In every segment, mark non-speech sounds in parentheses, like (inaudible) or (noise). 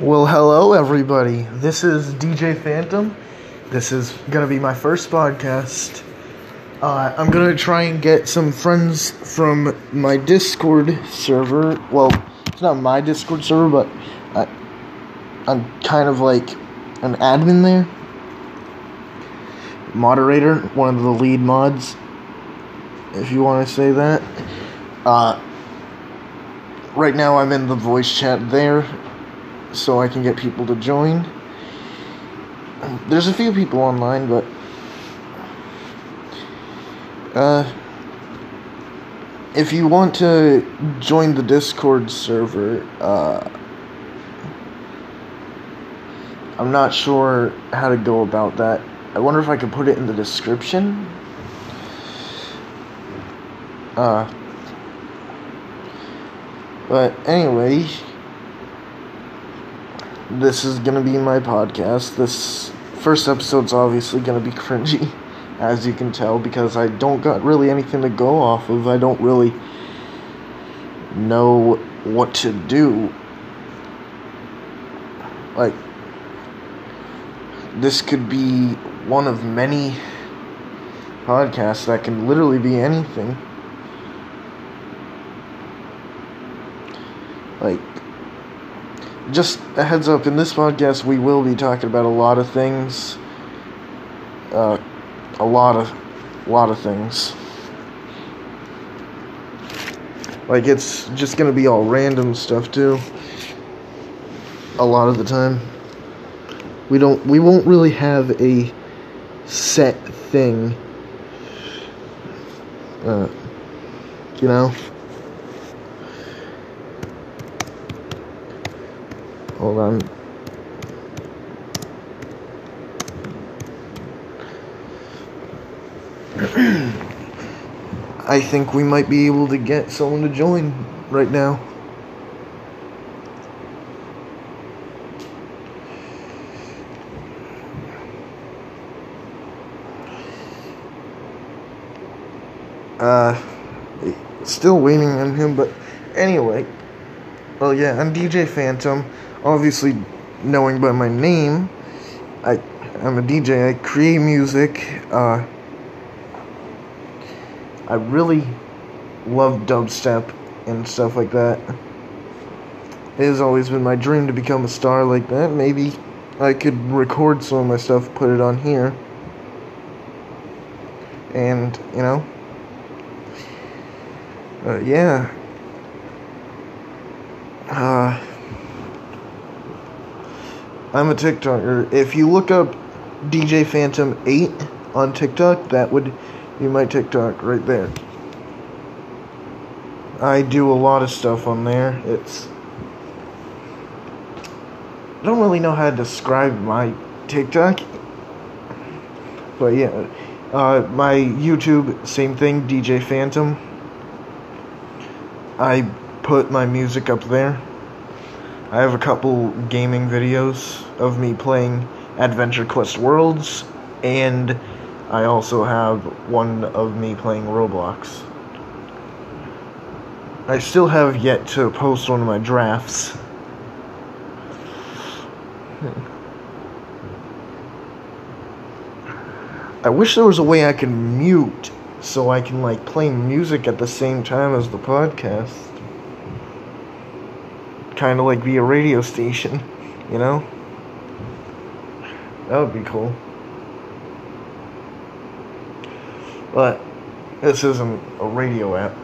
Well, hello, everybody. This is DJ Phantom. This is going to be my first podcast. Uh, I'm going to try and get some friends from my Discord server. Well, it's not my Discord server, but I, I'm kind of like an admin there. Moderator, one of the lead mods, if you want to say that. Uh, right now, I'm in the voice chat there so I can get people to join. There's a few people online, but uh, if you want to join the Discord server, uh, I'm not sure how to go about that. I wonder if I could put it in the description. Uh, but anyway, this is gonna be my podcast. This first episode's obviously gonna be (laughs) cringy, as you can tell, because I don't got really anything to go off of. I don't really know what to do. Like, this could be one of many podcasts that can literally be anything. Like, just a heads up in this podcast we will be talking about a lot of things. Uh, a lot of a lot of things. Like it's just gonna be all random stuff too. A lot of the time. We don't we won't really have a set thing. Uh, you know Hold on. (clears throat) I think we might be able to get someone to join right now. Uh, still waiting on him, but anyway. Well, yeah, I'm DJ Phantom. Obviously, knowing by my name, I I'm a DJ. I create music. Uh, I really love dubstep and stuff like that. It has always been my dream to become a star like that. Maybe I could record some of my stuff, put it on here, and you know, uh, yeah. Uh, I'm a TikToker. If you look up DJ Phantom 8 on TikTok, that would be my TikTok right there. I do a lot of stuff on there. It's. I don't really know how to describe my TikTok. But yeah. Uh, my YouTube, same thing, DJ Phantom. I put my music up there. I have a couple gaming videos of me playing Adventure Quest Worlds, and I also have one of me playing Roblox. I still have yet to post one of my drafts. (laughs) I wish there was a way I could mute so I can like play music at the same time as the podcast kind of like be a radio station, you know? That would be cool. But this isn't a radio app.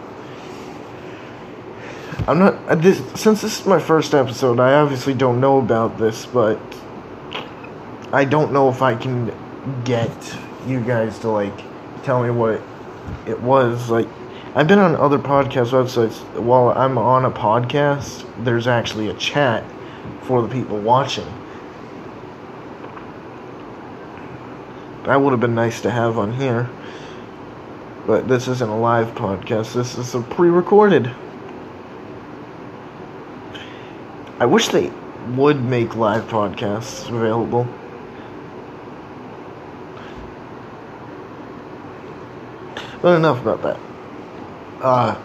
I'm not uh, this since this is my first episode. I obviously don't know about this, but I don't know if I can get you guys to like tell me what it was like I've been on other podcast websites. While I'm on a podcast, there's actually a chat for the people watching. That would have been nice to have on here. But this isn't a live podcast, this is a pre recorded. I wish they would make live podcasts available. But enough about that. Uh,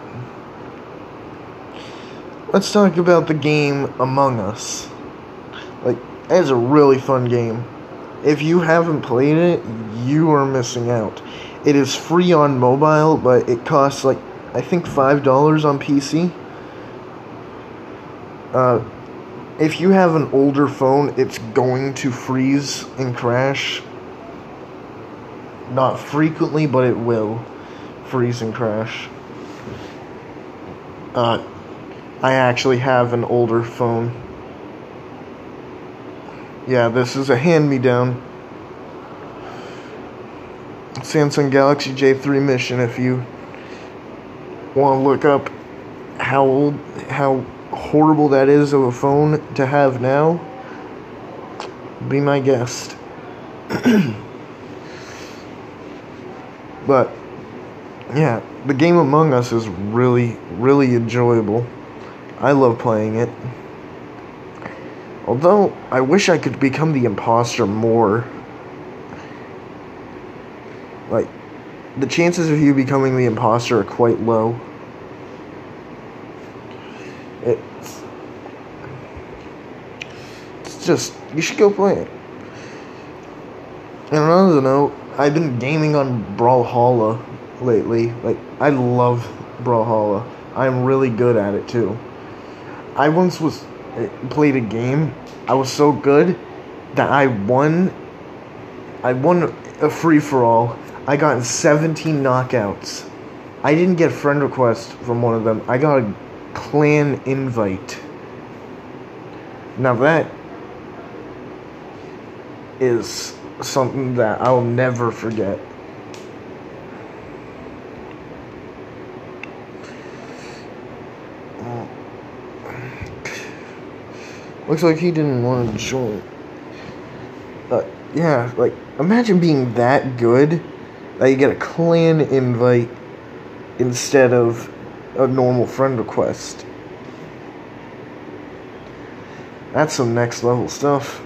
let's talk about the game Among Us. Like, it's a really fun game. If you haven't played it, you are missing out. It is free on mobile, but it costs like I think five dollars on PC. Uh, if you have an older phone, it's going to freeze and crash. Not frequently, but it will freeze and crash. Uh, I actually have an older phone. Yeah, this is a hand me down. Samsung Galaxy J3 Mission if you want to look up how old, how horrible that is of a phone to have now. Be my guest. (clears throat) but yeah, the game Among Us is really, really enjoyable. I love playing it. Although, I wish I could become the imposter more. Like, the chances of you becoming the imposter are quite low. It's, it's just, you should go play it. And on another note, I've been gaming on Brawlhalla lately. Like, I love Brawlhalla. I'm really good at it too. I once was eh, played a game. I was so good that I won. I won a free for all. I got 17 knockouts. I didn't get a friend request from one of them. I got a clan invite. Now that is something that I'll never forget. Looks like he didn't want to join. Uh, yeah, like, imagine being that good that you get a clan invite instead of a normal friend request. That's some next level stuff.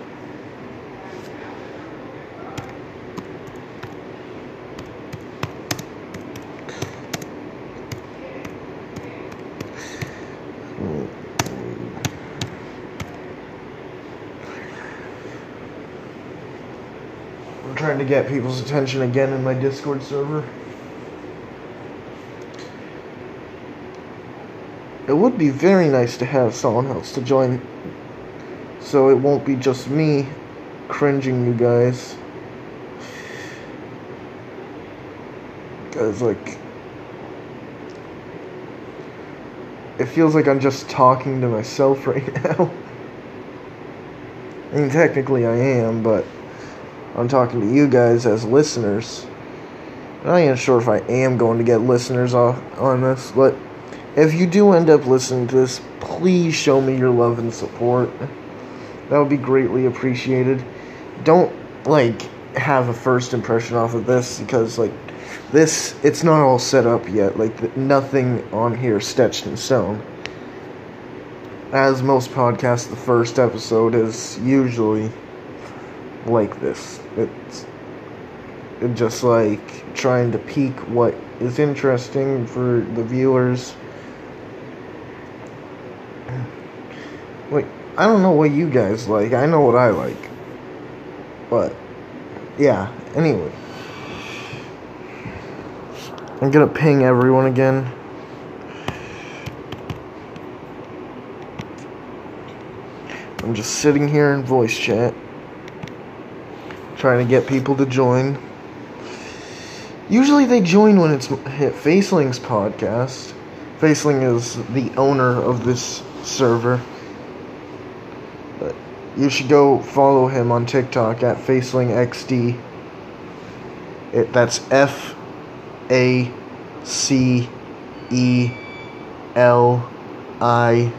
I'm trying to get people's attention again in my Discord server. It would be very nice to have someone else to join so it won't be just me cringing you guys. Because, like, it feels like I'm just talking to myself (laughs) right now. I mean, technically I am, but I'm talking to you guys as listeners. I'm not even sure if I am going to get listeners on this, but if you do end up listening to this, please show me your love and support. That would be greatly appreciated. Don't like have a first impression off of this because like this it's not all set up yet. Like nothing on here stitched in stone. As most podcasts, the first episode is usually like this. It's just like trying to peak what is interesting for the viewers. Like, I don't know what you guys like. I know what I like. But, yeah, anyway. I'm gonna ping everyone again. I'm just sitting here in voice chat trying to get people to join. Usually they join when it's hit Faceling's podcast. Faceling is the owner of this server. But you should go follow him on TikTok at FacelingXD. It, that's F A C E L I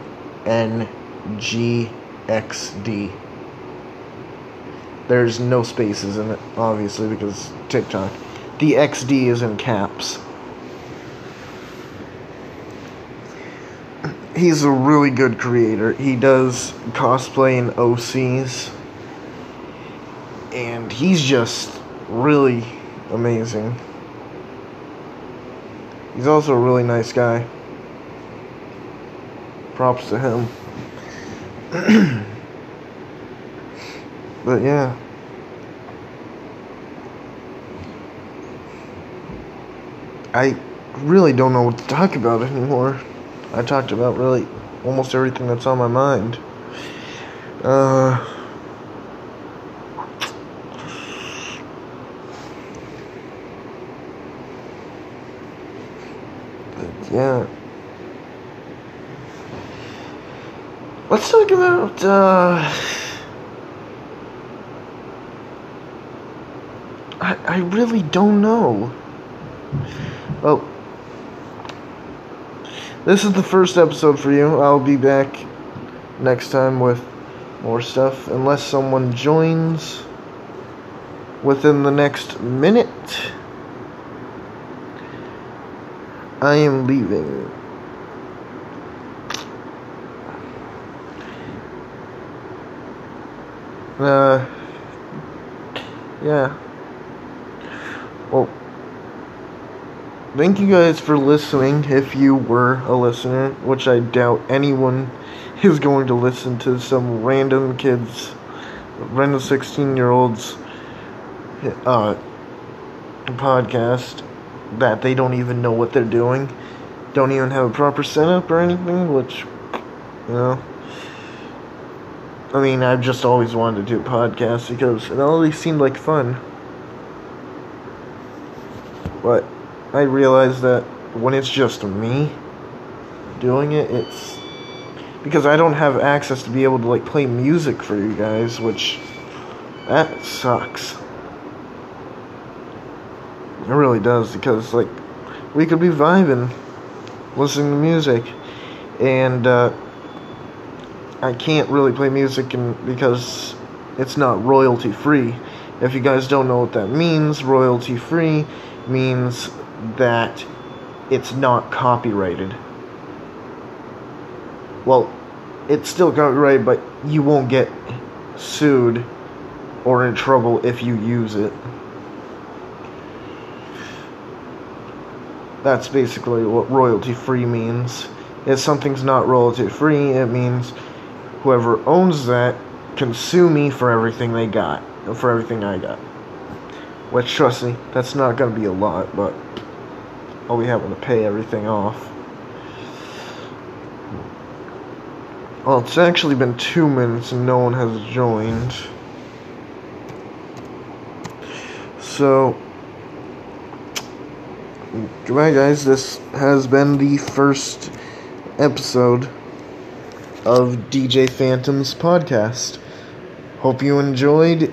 N G X D. There's no spaces in it, obviously, because TikTok. The XD is in caps. He's a really good creator. He does cosplay in OCs. And he's just really amazing. He's also a really nice guy. Props to him. (clears throat) But yeah. I really don't know what to talk about anymore. I talked about really almost everything that's on my mind. Uh, but yeah. Let's talk about uh, I really don't know. Well, this is the first episode for you. I'll be back next time with more stuff, unless someone joins within the next minute. I am leaving. Uh, yeah. Well, thank you guys for listening if you were a listener, which I doubt anyone (laughs) is going to listen to some random kids, random 16 year olds uh, podcast that they don't even know what they're doing, don't even have a proper setup or anything, which, you know. I mean, I've just always wanted to do podcasts because it always seemed like fun. But I realize that when it's just me doing it, it's because I don't have access to be able to like play music for you guys, which that sucks. It really does because like we could be vibing, listening to music, and uh, I can't really play music and because it's not royalty free. If you guys don't know what that means, royalty free means that it's not copyrighted. Well, it's still copyrighted, but you won't get sued or in trouble if you use it. That's basically what royalty free means. If something's not royalty free, it means whoever owns that can sue me for everything they got, for everything I got. Which, trust me, that's not going to be a lot, but I'll be having to pay everything off. Well, it's actually been two minutes and no one has joined. So, goodbye, guys. This has been the first episode of DJ Phantom's podcast. Hope you enjoyed